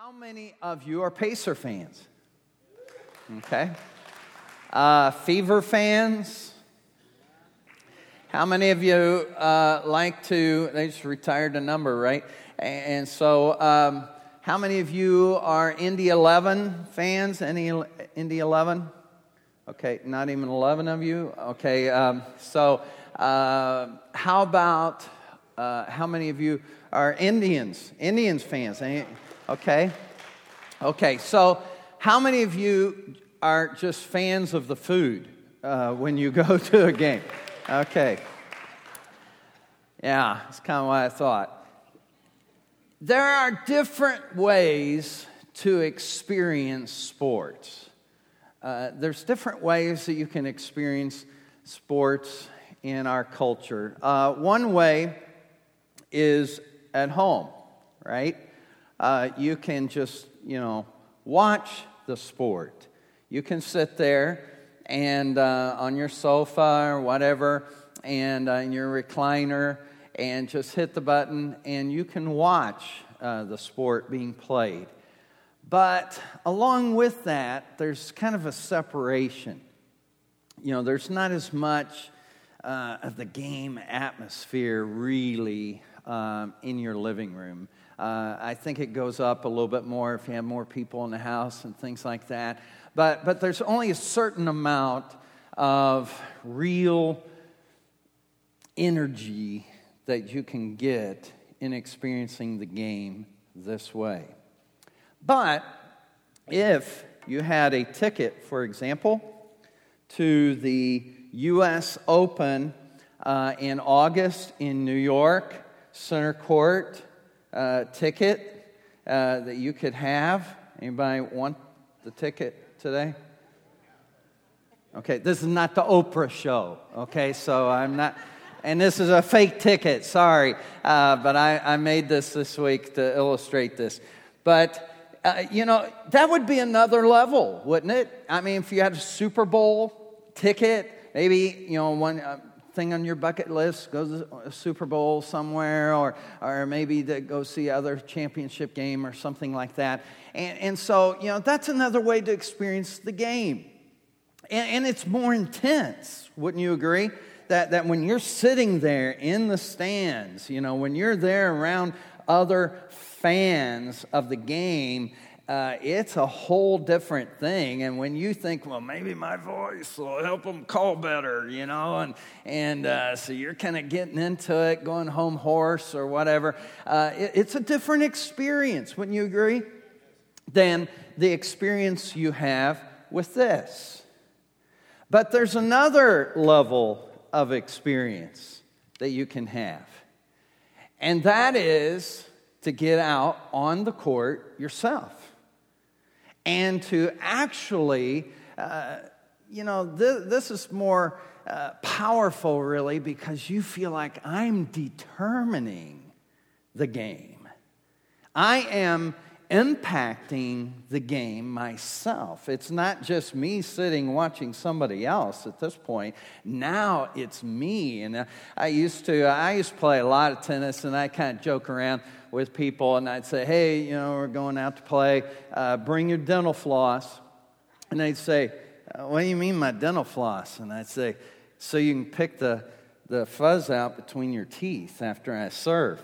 How many of you are Pacer fans? Okay. Uh, Fever fans? How many of you uh, like to, they just retired a number, right? And so, um, how many of you are Indy 11 fans? Any Indy 11? Okay, not even 11 of you? Okay, um, so uh, how about, uh, how many of you are Indians? Indians fans? Okay. Okay, so how many of you are just fans of the food uh, when you go to a game? Okay. Yeah, that's kind of what I thought. There are different ways to experience sports. Uh, there's different ways that you can experience sports in our culture. Uh, one way is at home, right? Uh, you can just, you know, watch the sport. You can sit there and uh, on your sofa or whatever, and uh, in your recliner, and just hit the button, and you can watch uh, the sport being played. But along with that, there's kind of a separation. You know, there's not as much uh, of the game atmosphere really um, in your living room. Uh, I think it goes up a little bit more if you have more people in the house and things like that. But, but there's only a certain amount of real energy that you can get in experiencing the game this way. But if you had a ticket, for example, to the U.S. Open uh, in August in New York, Center Court, uh, ticket uh, that you could have? Anybody want the ticket today? Okay, this is not the Oprah show, okay? So I'm not, and this is a fake ticket, sorry. Uh, but I, I made this this week to illustrate this. But, uh, you know, that would be another level, wouldn't it? I mean, if you had a Super Bowl ticket, maybe, you know, one, uh, thing on your bucket list, go to a Super Bowl somewhere, or, or maybe to go see other championship game or something like that. And, and so, you know, that's another way to experience the game. And, and it's more intense, wouldn't you agree? That, that when you're sitting there in the stands, you know, when you're there around other fans of the game, uh, it's a whole different thing. And when you think, well, maybe my voice will help them call better, you know, and, and uh, so you're kind of getting into it, going home horse or whatever, uh, it, it's a different experience, wouldn't you agree? Than the experience you have with this. But there's another level of experience that you can have, and that is to get out on the court yourself and to actually, uh, you know, th- this is more uh, powerful really because you feel like I'm determining the game. I am impacting the game myself. It's not just me sitting watching somebody else at this point. Now it's me. And I used to I used to play a lot of tennis and I kind of joke around with people and I'd say, hey, you know, we're going out to play, uh, bring your dental floss. And they'd say, uh, what do you mean my dental floss? And I'd say, so you can pick the, the fuzz out between your teeth after I serve.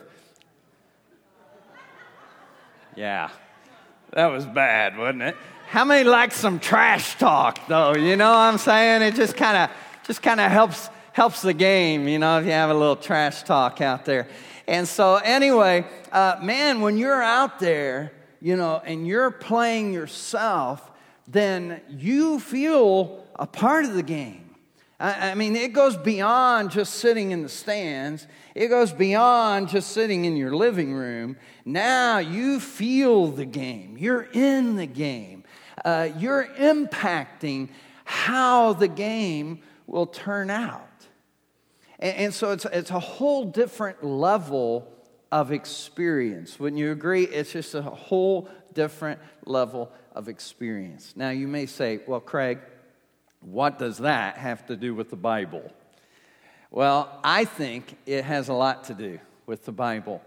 Yeah, that was bad, wasn't it? How many like some trash talk, though? You know what I'm saying? It just kind of just kind of helps helps the game, you know, if you have a little trash talk out there. And so, anyway, uh, man, when you're out there, you know, and you're playing yourself, then you feel a part of the game. I, mean, it goes beyond just sitting in the stands, it goes beyond just sitting in your living room. Now you feel the game, you're in the game, uh, you're impacting how the game will turn out. And, and so it's, it's a whole different level of experience. Wouldn't you agree? It's just a whole different level of experience. Now, you may say, well, Craig, what does that have to do with the Bible? Well, I think it has a lot to do with the Bible.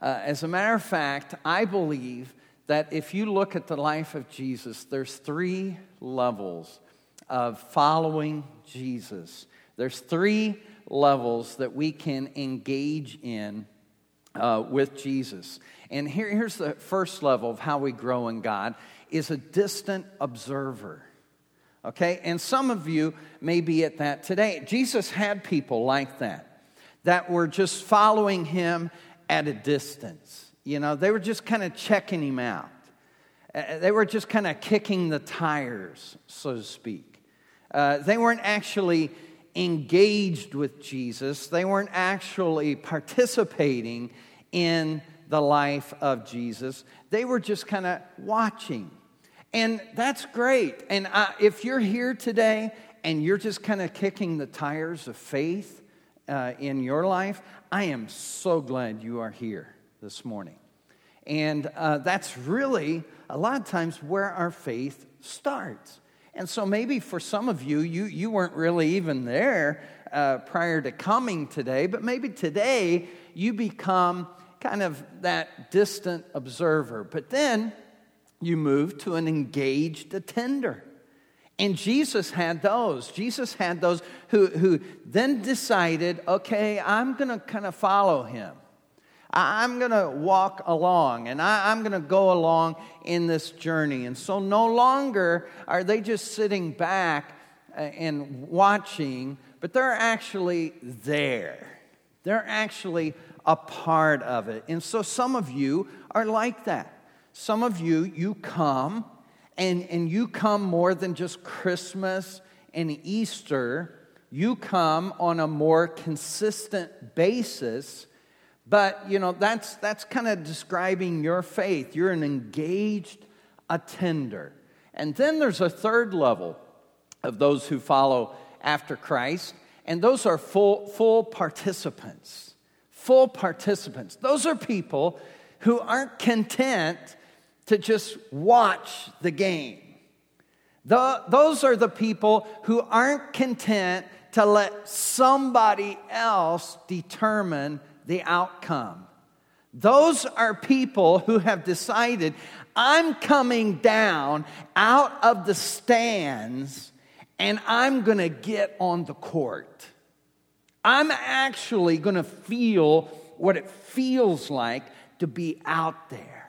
Uh, as a matter of fact, I believe that if you look at the life of Jesus, there's three levels of following Jesus. There's three levels that we can engage in uh, with Jesus. And here, here's the first level of how we grow in God is a distant observer. Okay? And some of you may be at that today. Jesus had people like that, that were just following him at a distance. You know, they were just kind of checking him out. Uh, they were just kind of kicking the tires, so to speak. Uh, they weren't actually engaged with Jesus, they weren't actually participating in the life of Jesus. They were just kind of watching. And that's great. And uh, if you're here today and you're just kind of kicking the tires of faith uh, in your life, I am so glad you are here this morning. And uh, that's really a lot of times where our faith starts. And so maybe for some of you, you, you weren't really even there uh, prior to coming today, but maybe today you become kind of that distant observer. But then you move to an engaged attender. And Jesus had those. Jesus had those who, who then decided, okay, I'm going to kind of follow him. I'm going to walk along and I, am going to go along in this journey. And so no longer are they just sitting back uh, and watching, but they're actually there. They're actually a part of it. And so some of you are like that. Some of you, you come and, and you come more than just Christmas and Easter. You come on a more consistent basis but, you know, that's, that's kind of describing your faith. You're an engaged attender. And then there's a third level of those who follow after Christ, and those are full, full participants. Full participants. Those are people who aren't content to just watch the game. The, those are the people who aren't content to let somebody else determine the outcome. Those are people who have decided, I'm coming down out of the stands and I'm going to get on the court. I'm actually going to feel what it feels like to be out there,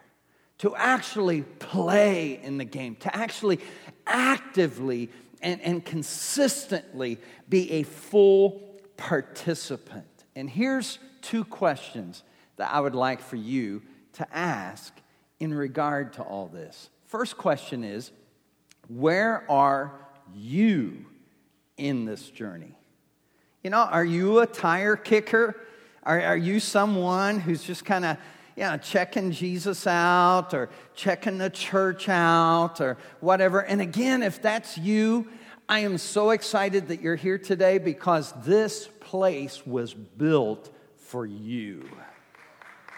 to actually play in the game, to actually actively and, and consistently be a full participant. And here's two questions that I would like for you to ask in regard to all this. First question is Where are you in this journey? You know, are you a tire kicker? Are, are you someone who's just kind of you know, checking Jesus out or checking the church out or whatever? And again, if that's you, I am so excited that you're here today because this place was built for you.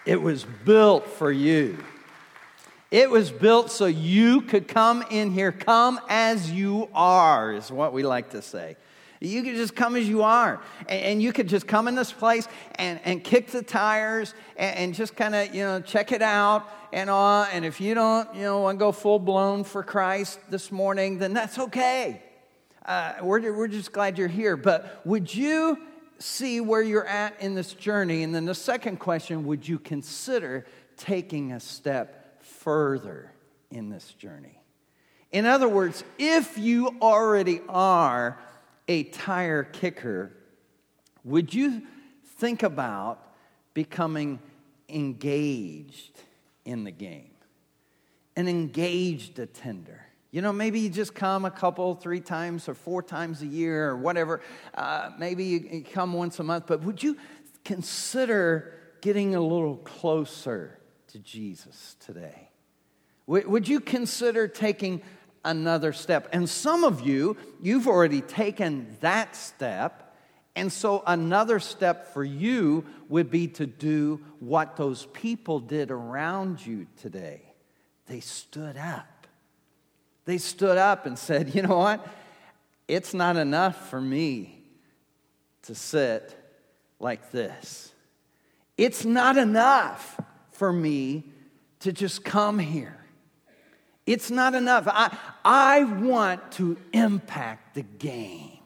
It was built for you. It was built so you could come in here, come as you are, is what we like to say. You could just come as you are. And, you could just come in this place and, and kick the tires and, and just kind of, you know, check it out and all. And if you don't, you know, want to go full blown for Christ this morning, then that's okay. Uh, we're, we're just glad you're here. But would you see where you're at in this journey? And then the second question would you consider taking a step further in this journey? In other words, if you already are a tire kicker, would you think about becoming engaged in the game? An engaged attender. You know, maybe you just come a couple, three times, or four times a year, or whatever. Uh, maybe you come once a month, but would you consider getting a little closer to Jesus today? Would you consider taking another step? And some of you, you've already taken that step. And so another step for you would be to do what those people did around you today. They stood up. They stood up and said, You know what? It's not enough for me to sit like this. It's not enough for me to just come here. It's not enough. I, I want to impact the game.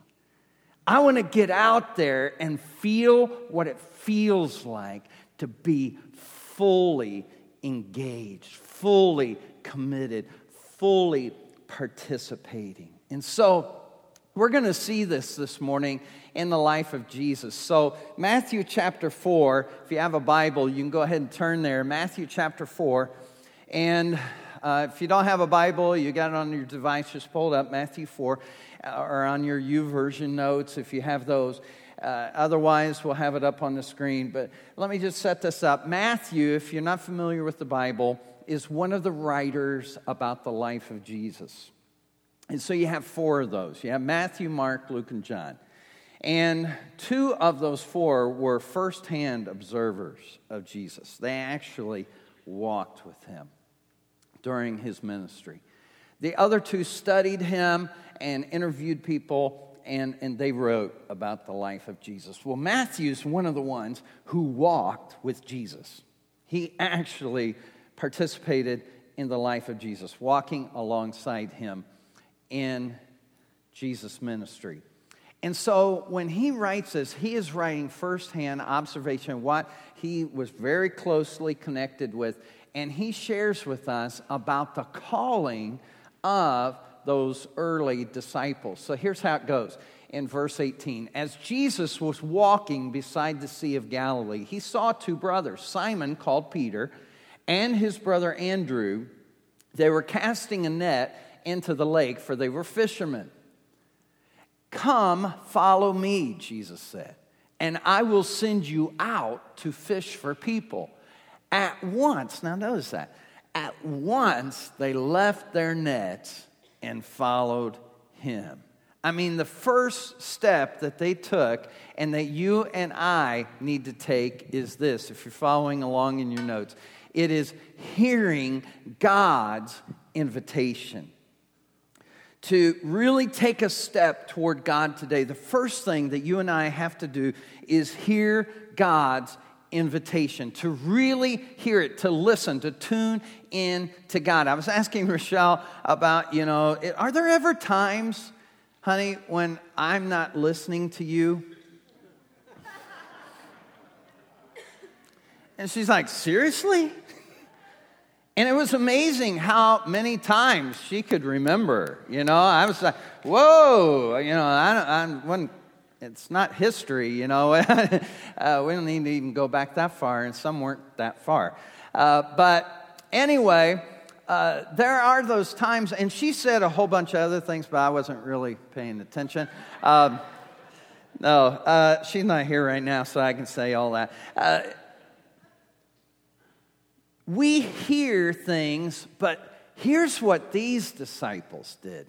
I want to get out there and feel what it feels like to be fully engaged, fully committed, fully participating. And so, we're going to see this this morning in the life of Jesus. So, Matthew chapter 4, if you have a Bible, you can go ahead and turn there. Matthew chapter 4. And uh, if you don't have a Bible, you got it on your device, just pull up, Matthew 4, uh, or on your YouVersion notes if you have those. Uh, otherwise, we'll have it up on the screen. But let me just set this up. Matthew, if you're not familiar with the Bible, is one of the writers about the life of Jesus. And so you have four of those you have Matthew, Mark, Luke, and John. And two of those four were firsthand observers of Jesus. They actually walked with him during his ministry. The other two studied him and interviewed people, and, and they wrote about the life of Jesus. Well, Matthew's one of the ones who walked with Jesus. He actually participated in the life of Jesus, walking alongside him in Jesus' ministry. And so when he writes this, he is writing firsthand observation what he was very closely connected with, and he shares with us about the calling of those early disciples. So here's how it goes in verse 18. As Jesus was walking beside the Sea of Galilee, he saw two brothers, Simon called Peter, and his brother Andrew. They were casting a net into the lake, for they were fishermen. Come, follow me, Jesus said, and I will send you out to fish for people. At once, now notice that, at once they left their nets and followed him. I mean, the first step that they took and that you and I need to take is this. If you're following along in your notes, it is hearing God's invitation to really take a step toward God today, the first thing that you and I have to do is hear God's invitation, to really hear it, to listen, to tune in to God. I was asking Rochelle about, you know, are there ever times, honey, when I'm not listening to you? And she's like, seriously? And it was amazing how many times she could remember. You know, I was like, whoa, you know, I, I wasn't, it's not history, you know. uh, we don't need to even go back that far, and some weren't that far. Uh, but anyway, uh, there are those times, and she said a whole bunch of other things, but I wasn't really paying attention. Um, no, uh, she's not here right now, so I can say all that. Uh, we hear things, but here's what these disciples did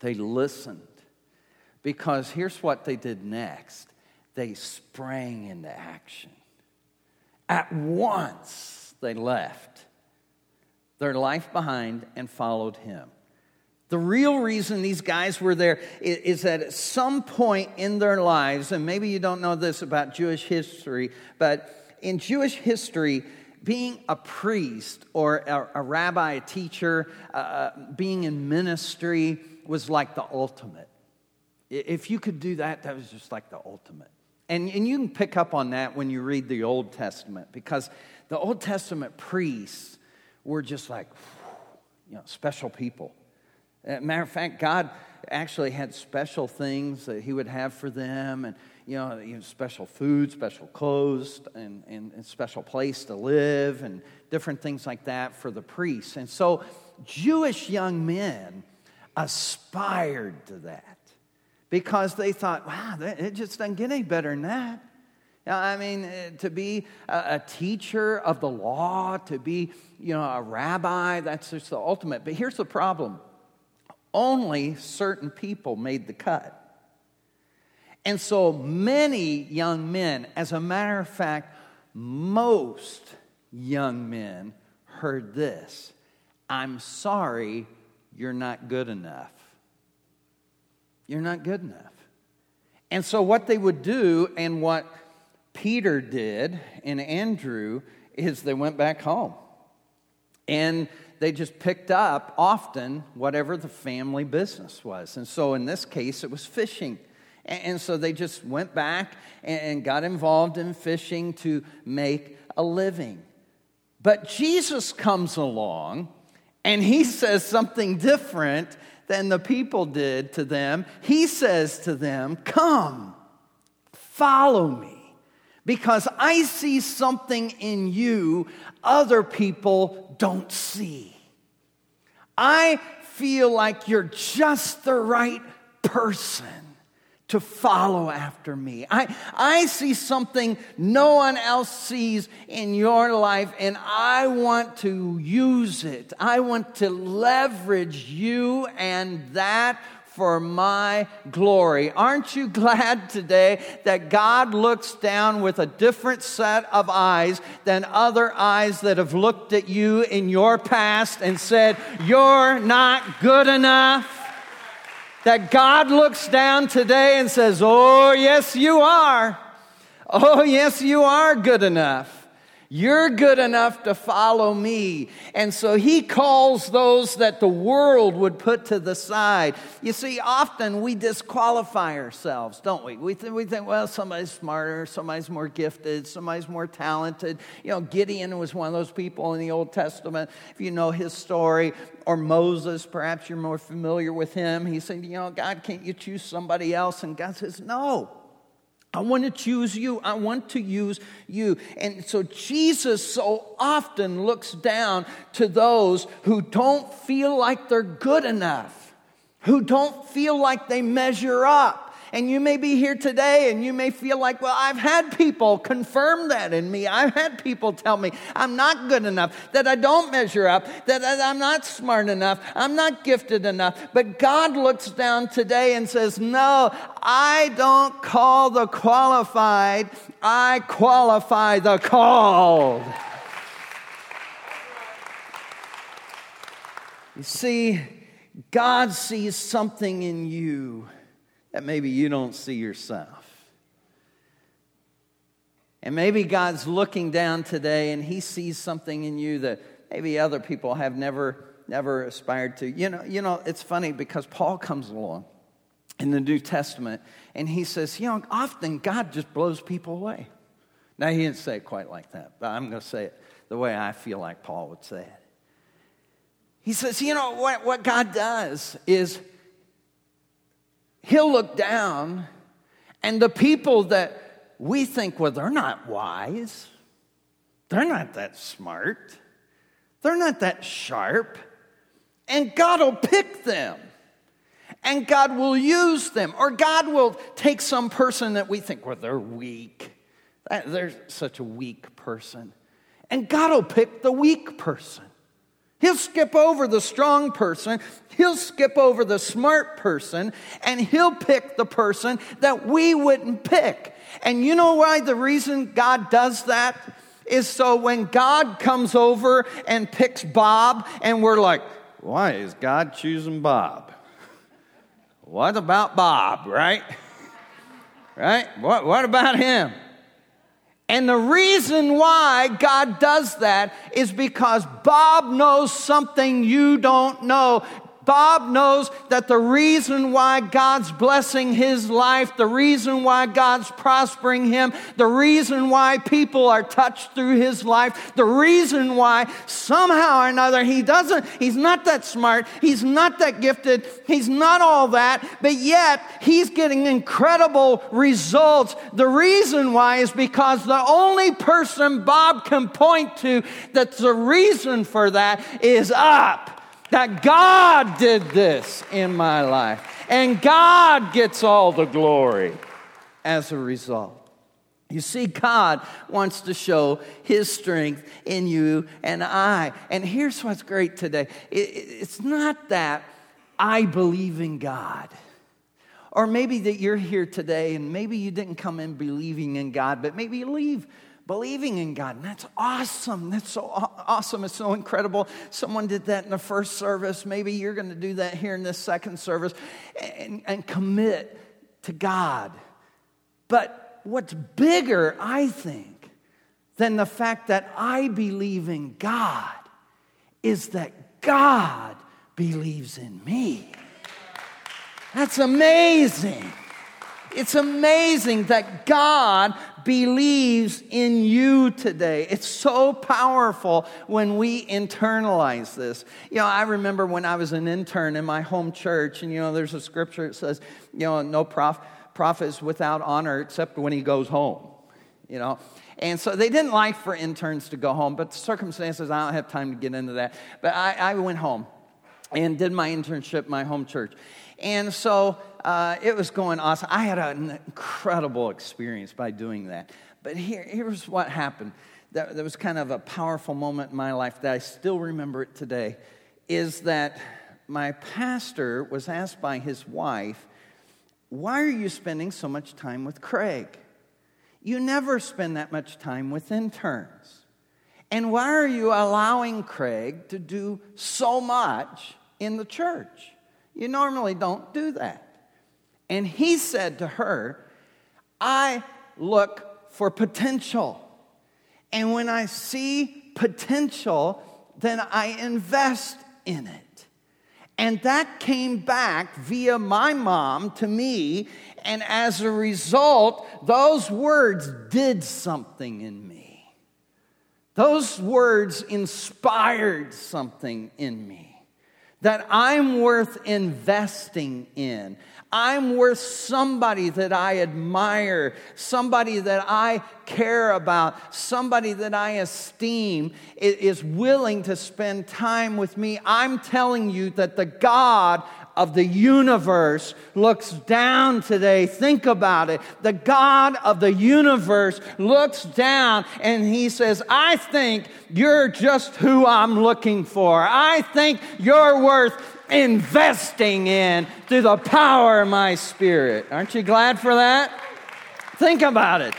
they listened. Because here's what they did next they sprang into action. At once, they left their life behind and followed him. The real reason these guys were there is that at some point in their lives, and maybe you don't know this about Jewish history, but in Jewish history, being a priest or a, a rabbi, a teacher, uh, uh, being in ministry was like the ultimate. If you could do that, that was just like the ultimate. And, and you can pick up on that when you read the Old Testament because the Old Testament priests were just like, you know, special people. Uh, matter of fact, God actually had special things that He would have for them. And you know, you know, special food, special clothes, and, and, and special place to live, and different things like that for the priests. And so Jewish young men aspired to that because they thought, wow, it just doesn't get any better than that. I mean, eh, to be a, teacher of the law, to be, you know, a rabbi, that's just the ultimate. But here's the problem only certain people made the cut. And so many young men, as a matter of fact, most young men heard this I'm sorry, you're not good enough. You're not good enough. And so, what they would do, and what Peter did and Andrew, is they went back home. And they just picked up often whatever the family business was. And so in this case, it was fishing. And so they just went back and got involved in fishing to make a living. But Jesus comes along and he says something different than the people did to them. He says to them, Come, follow me, because I see something in you other people don't see. I feel like you're just the right person to follow after me. I, I see something no one else sees in your life, and I want to use it. I want to leverage you and that for my glory. Aren't you glad today that God looks down with a different set of eyes than other eyes that have looked at you in your past and said, You're not good enough? That God looks down today and says, Oh, yes, you are. Oh, yes, you are good enough. You're good enough to follow me. And so he calls those that the world would put to the side. You see, often we disqualify ourselves, don't we? We, th- we think, well, somebody's smarter, somebody's more gifted, somebody's more talented. You know, Gideon was one of those people in the Old Testament. If you know his story, or Moses, perhaps you're more familiar with him. He said, You know, God, can't you choose somebody else? And God says, No. I want to choose you. I want to use you. And so Jesus so often looks down to those who don't feel like they're good enough, who don't feel like they measure up. And you may be here today and you may feel like, well, I've had people confirm that in me. I've had people tell me I'm not good enough, that I don't measure up, that I'm not smart enough, I'm not gifted enough. But God looks down today and says, no, I don't call the qualified, I qualify the called. You see, God sees something in you that maybe you don't see yourself. And maybe God's looking down today and he sees something in you that maybe other people have never never aspired to. You know, you know, it's funny because Paul comes along in the New Testament and he says, you know, often God just blows people away. Now he didn't say it quite like that, but I'm going to say it the way I feel like Paul would say it. He says, you know, what, what God does is he'll look down, and the people that we think, well, they're not wise, they're not that smart, they're not that sharp, and God will pick them. And God will use them. Or God will take some person that we think, well, they're weak. They're such a weak person. And God will pick the weak person. He'll skip over the strong person, he'll skip over the smart person, and he'll pick the person that we wouldn't pick. And you know why the reason God does that? Is so when God comes over and picks Bob, and we're like, why is God choosing Bob? What about Bob, right? Right? What, what about him? And the reason why God does that is because Bob knows something you don't know. Bob knows that the reason why God's blessing his life, the reason why God's prospering him, the reason why people are touched through his life, the reason why somehow or another he doesn't, he's not that smart, he's not that gifted, he's not all that, but yet he's getting incredible results. The reason why is because the only person Bob can point to that's the reason for that is up that God did this in my life. And God gets all the glory as a result. You see, God wants to show His strength in you and I. And here's what's great today it's not that I believe in God. Or maybe that you're here today and maybe you didn't come in believing in God, but maybe you leave believing in God. And that's awesome. That's so awesome. It's so incredible. Someone did that in the first service. Maybe you're going to do that here in this second service and, and commit to God. But what's bigger, I think, than the fact that I believe in God is that God believes in me. That's amazing. It's amazing that God believes in you today. It's so powerful when we internalize this. You know, I remember when I was an intern in my home church, and you know, there's a scripture that says, you know, no prof- prophet is without honor except when he goes home, you know. And so they didn't like for interns to go home, but circumstances, I don't have time to get into that. But I, I went home and did my internship my home church. And so uh, it was going awesome. I had an incredible experience by doing that. But here, here's what happened. That, that was kind of a powerful moment in my life that I still remember it today. Is that my pastor was asked by his wife, Why are you spending so much time with Craig? You never spend that much time with interns. And why are you allowing Craig to do so much in the church? You normally don't do that. And he said to her, I look for potential. And when I see potential, then I invest in it. And that came back via my mom to me. And as a result, those words did something in me. Those words inspired something in me that I'm worth investing in. I'm worth somebody that I admire, somebody that I care about, somebody that I esteem is willing to spend time with me. I'm telling you that the God of the universe looks down today. Think about it. The God of the universe looks down and he says, I think you're just who I'm looking for. I think you're worth investing in through the power of my spirit. Aren't you glad for that? Think about it.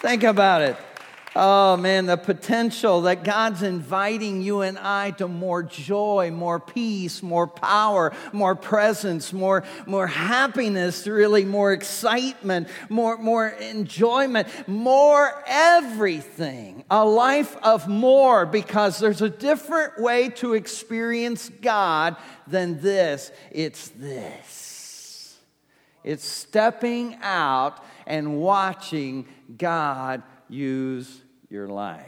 Think about it. Oh man, the potential that God's inviting you and I to more joy, more peace, more power, more presence, more, more happiness, really more excitement, more, more enjoyment, more everything. A life of more because there's a different way to experience God than this. It's this. It's stepping out and watching God use your life.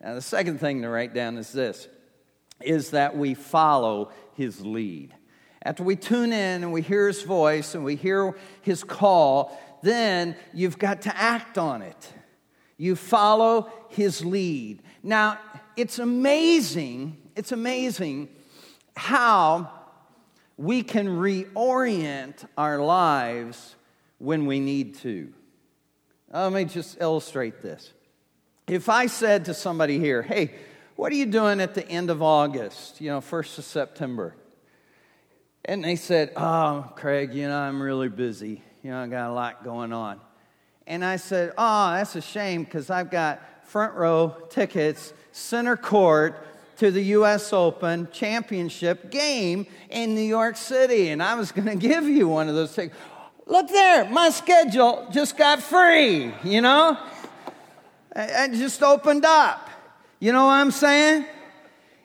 Now, the second thing to write down is this is that we follow his lead. After we tune in and we hear his voice and we hear his call, then you've got to act on it. You follow his lead. Now, it's amazing, it's amazing how we can reorient our lives when we need to. Let me just illustrate this. If I said to somebody here, hey, what are you doing at the end of August, you know, 1st of September? And they said, oh, Craig, you know, I'm really busy. You know, I got a lot going on. And I said, oh, that's a shame because I've got front row tickets, center court to the U.S. Open championship game in New York City. And I was going to give you one of those tickets. Look there, my schedule just got free, you know? It just opened up. You know what I'm saying?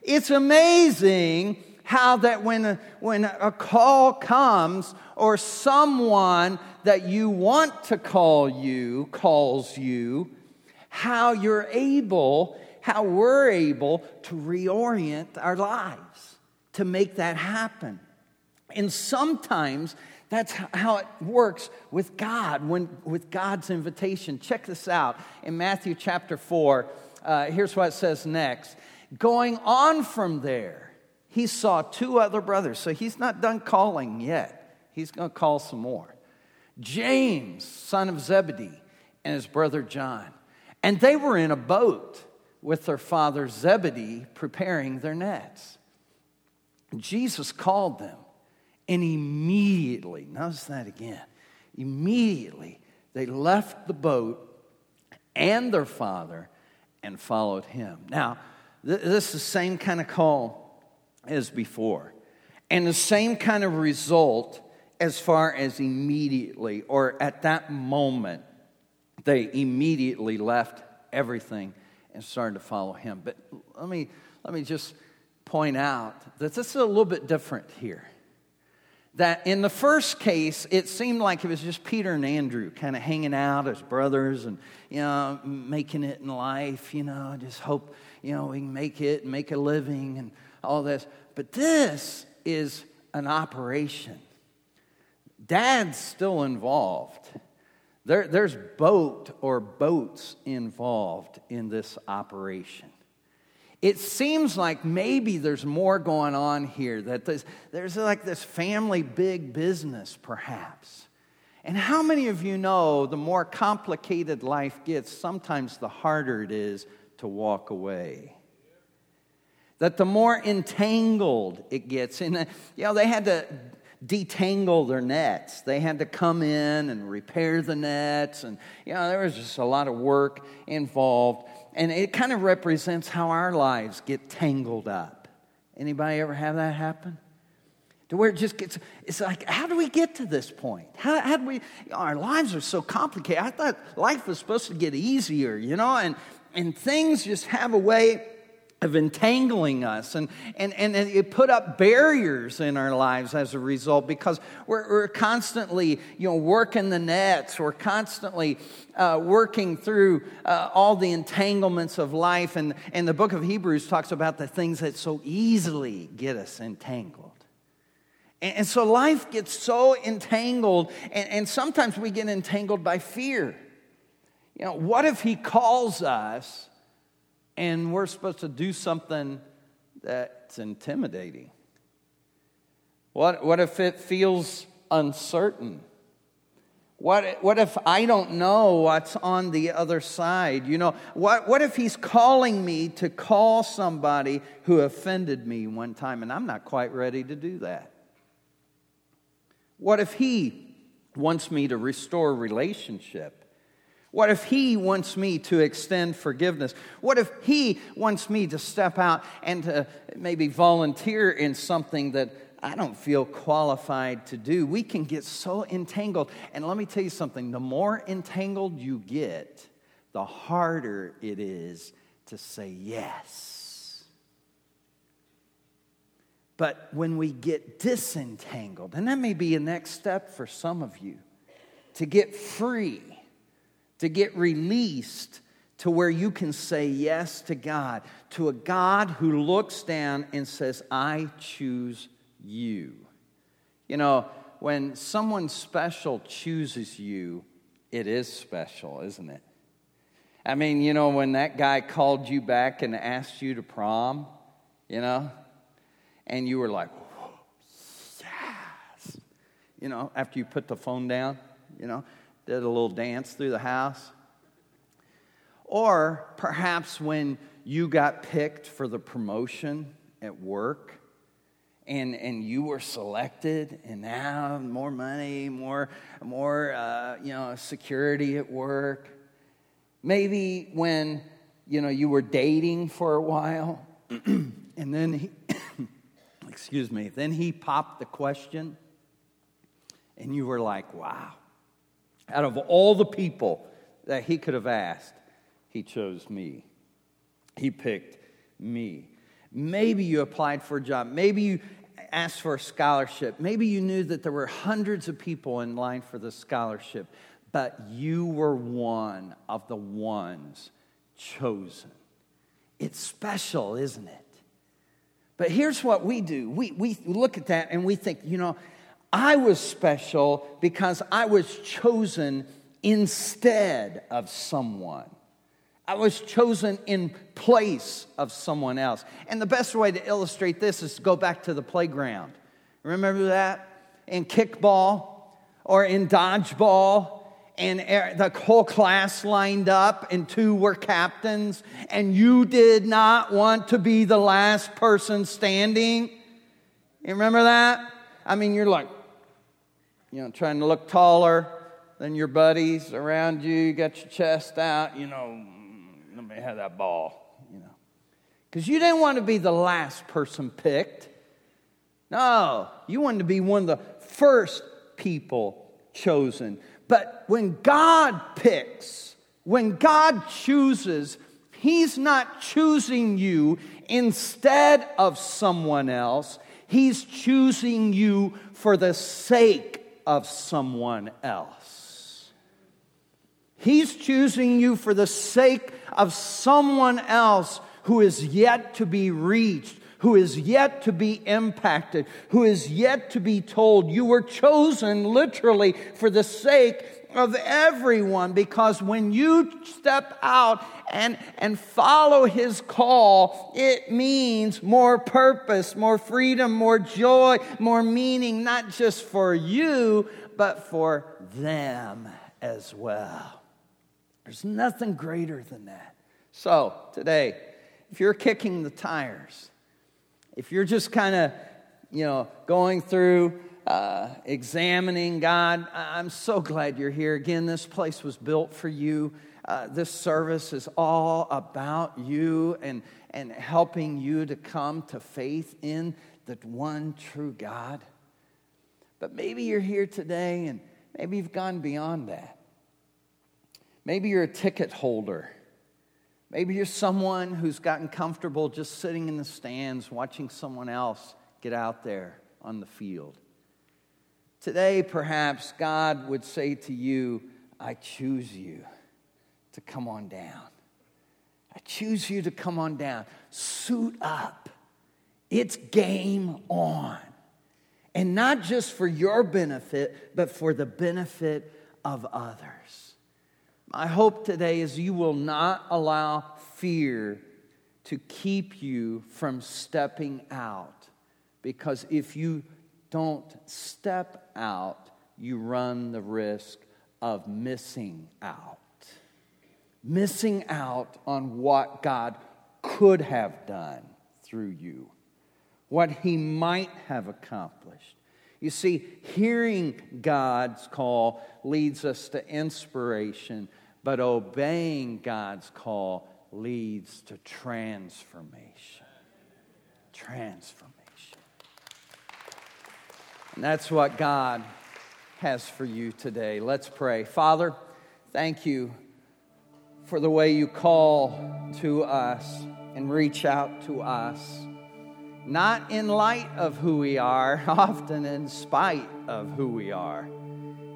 It's amazing how that when a, when a call comes or someone that you want to call you calls you, how you're able, how we're able to reorient our lives to make that happen. And sometimes that's how it works with God, when, with God's invitation. Check this out. In Matthew chapter 4, uh, here's what it says next. Going on from there, he saw two other brothers. So he's not done calling yet. He's going to call some more. James, son of Zebedee, and his brother John. And they were in a boat with their father Zebedee preparing their nets. Jesus called them. And immediately, notice that again, immediately they left the boat and their father and followed him. Now, th- this is the same kind of call as before, and the same kind of result as far as immediately or at that moment, they immediately left everything and started to follow him. But let me, let me just point out that this is a little bit different here. That in the first case, it seemed like it was just Peter and Andrew kind of hanging out as brothers and, you know, making it in life, you know, just hope, you know, we can make it and make a living and all this. But this is an operation. Dad's still involved. There, there's boat or boats involved in this operation. It seems like maybe there's more going on here, that there's, there's like this family big business, perhaps. And how many of you know the more complicated life gets, sometimes the harder it is to walk away? That the more entangled it gets, and uh, you know, they had to detangle their nets. They had to come in and repair the nets, and you know, there was just a lot of work involved. And it kind of represents how our lives get tangled up. Anybody ever have that happen? To where it just gets, it's like, how do we get to this point? How, how do we, our lives are so complicated. I thought life was supposed to get easier, you know, and, and things just have a way of entangling us. And, and, and it put up barriers in our lives as a result because we're, we're constantly you know working the nets. We're constantly uh, working through uh, all the entanglements of life. And, and the book of hebrews talks about the things that so easily get us entangled. And, so life gets so entangled and, and sometimes we get entangled by fear. You know what if he calls us and we're supposed to do something that's intimidating? What, what if it feels uncertain? What, what if I don't know what's on the other side? You know, what, what if he's calling me to call somebody who offended me one time and I'm not quite ready to do that? What if he wants me to restore relationship what if he wants me to extend forgiveness? What if he wants me to step out and to maybe volunteer in something that I don't feel qualified to do? We can get so entangled. And let me tell you something the more entangled you get, the harder it is to say yes. But when we get disentangled, and that may be a next step for some of you, to get free to get released to where you can say yes to God, to a God who looks down and says, I choose you. You know, when someone special chooses you, it is special, isn't it? I mean, you know, when that guy called you back and asked you to prom, you know, and you were like, yes, you know, after you put the phone down, you know, did a little dance through the house. Or perhaps when you got picked for the promotion at work and, and you were selected and now more money, more, more uh, you know, security at work. Maybe when you know you were dating for a while and then he excuse me, then he popped the question and you were like, wow out of all the people that he could have asked, he chose me. He picked me. Maybe you applied for a job. Maybe you asked for a scholarship. Maybe you knew that there were hundreds of people in line for the scholarship, but you were one of the ones chosen. It's special, isn't it? But here's what we do we, we look at that and we think, you know, I was special because I was chosen instead of someone. I was chosen in place of someone else. And the best way to illustrate this is to go back to the playground. Remember that? In kickball or in dodgeball, and the whole class lined up, and two were captains, and you did not want to be the last person standing. You remember that? I mean, you're like, you know, trying to look taller than your buddies around you. You got your chest out, you know, mm, let me have that ball, you know. Because you didn't want to be the last person picked. No, you wanted to be one of the first people chosen. But when God picks, when God chooses, He's not choosing you instead of someone else. He's choosing you for the sake of someone else. He's choosing you for the sake of someone else who is yet to be reached, who is yet to be impacted, who is yet to be told. You were chosen literally for the sake of everyone because when you step out and, and follow his call, it means more purpose, more freedom, more joy, more meaning, not just for you, but for them as well. There's nothing greater than that. So, today, if you're kicking the tires, if you're just kind of, you know, going through uh, examining God. I'm so glad you're here. Again, this place was built for you. Uh, this service is all about you and, and helping you to come to faith in the one true God. But maybe you're here today and maybe you've gone beyond that. Maybe you're a ticket holder. Maybe you're someone who's gotten comfortable just sitting in the stands watching someone else get out there on the field. Today, perhaps God would say to you, I choose you to come on down. I choose you to come on down. Suit up. It's game on. And not just for your benefit, but for the benefit of others. My hope today is you will not allow fear to keep you from stepping out. Because if you don't step out, you run the risk of missing out. Missing out on what God could have done through you, what He might have accomplished. You see, hearing God's call leads us to inspiration, but obeying God's call leads to transformation. Transformation. And that's what God has for you today. Let's pray. Father, thank you for the way you call to us and reach out to us. Not in light of who we are, often in spite of who we are.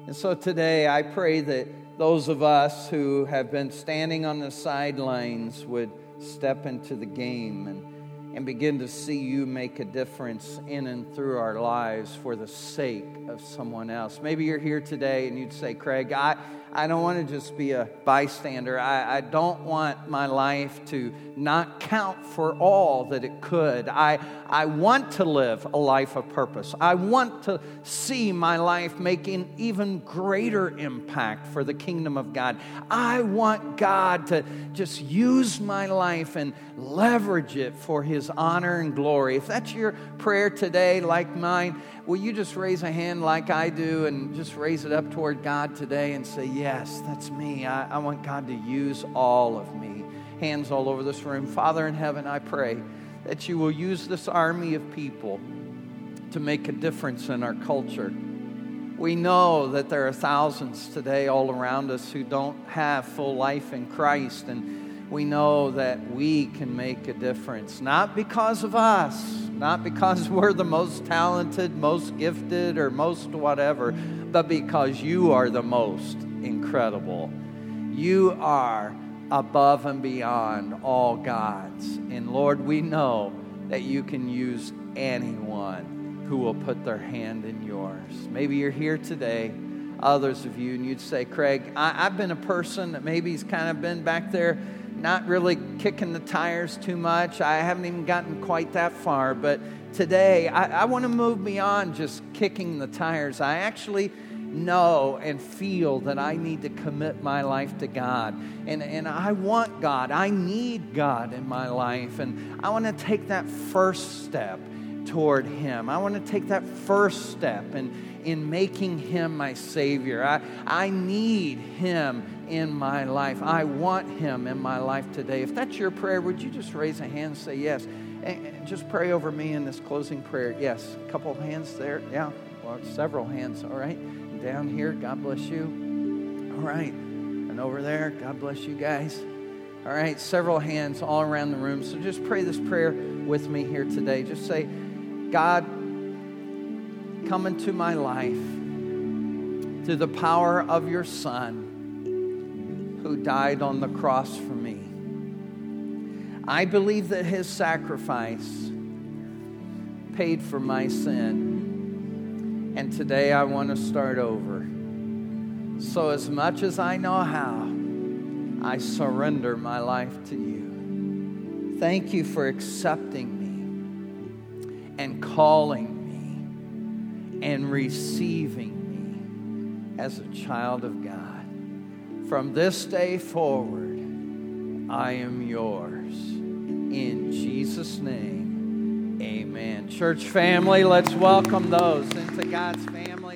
And so today I pray that those of us who have been standing on the sidelines would step into the game and and begin to see you make a difference in and through our lives for the sake of someone else. Maybe you're here today and you'd say, Craig, I, I don't want to just be a bystander. I, I don't want my life to not count for all that it could. I, I want to live a life of purpose. I want to see my life making even greater impact for the kingdom of God. I want God to just use my life and leverage it for His honor and glory. If that's your prayer today, like mine, will you just raise a hand like I do and just raise it up toward God today and say, Yes, that's me. I, I want God to use all of me. Hands all over this room. Father in heaven, I pray that you will use this army of people to make a difference in our culture. We know that there are thousands today all around us who don't have full life in Christ, and we know that we can make a difference, not because of us, not because we're the most talented, most gifted, or most whatever, but because you are the most incredible. You are above and beyond all gods. And Lord, we know that you can use anyone who will put their hand in yours. Maybe you're here today, others of you, and you'd say, Craig, I, have been a person that maybe has kind of been back there not really kicking the tires too much. I haven't even gotten quite that far. But today, I, I want to move beyond just kicking the tires. I actually know and feel that I need to commit my life to God. And, and I want God. I need God in my life. And I want to take that first step toward Him. I want to take that first step in, in making Him my Savior. I, I need Him in my life. I want Him in my life today. If that's your prayer, would you just raise a hand and say yes? And just pray over me in this closing prayer. Yes, a couple of hands there. Yeah, well, several hands. All right. Down here, God bless you. All right. And over there, God bless you guys. All right, several hands all around the room. So just pray this prayer with me here today. Just say, God, come into my life through the power of your Son who died on the cross for me. I believe that his sacrifice paid for my sin. And today I want to start over. So, as much as I know how, I surrender my life to you. Thank you for accepting me and calling me and receiving me as a child of God. From this day forward, I am yours. In Jesus' name, amen. Church family, let's welcome those into God's family.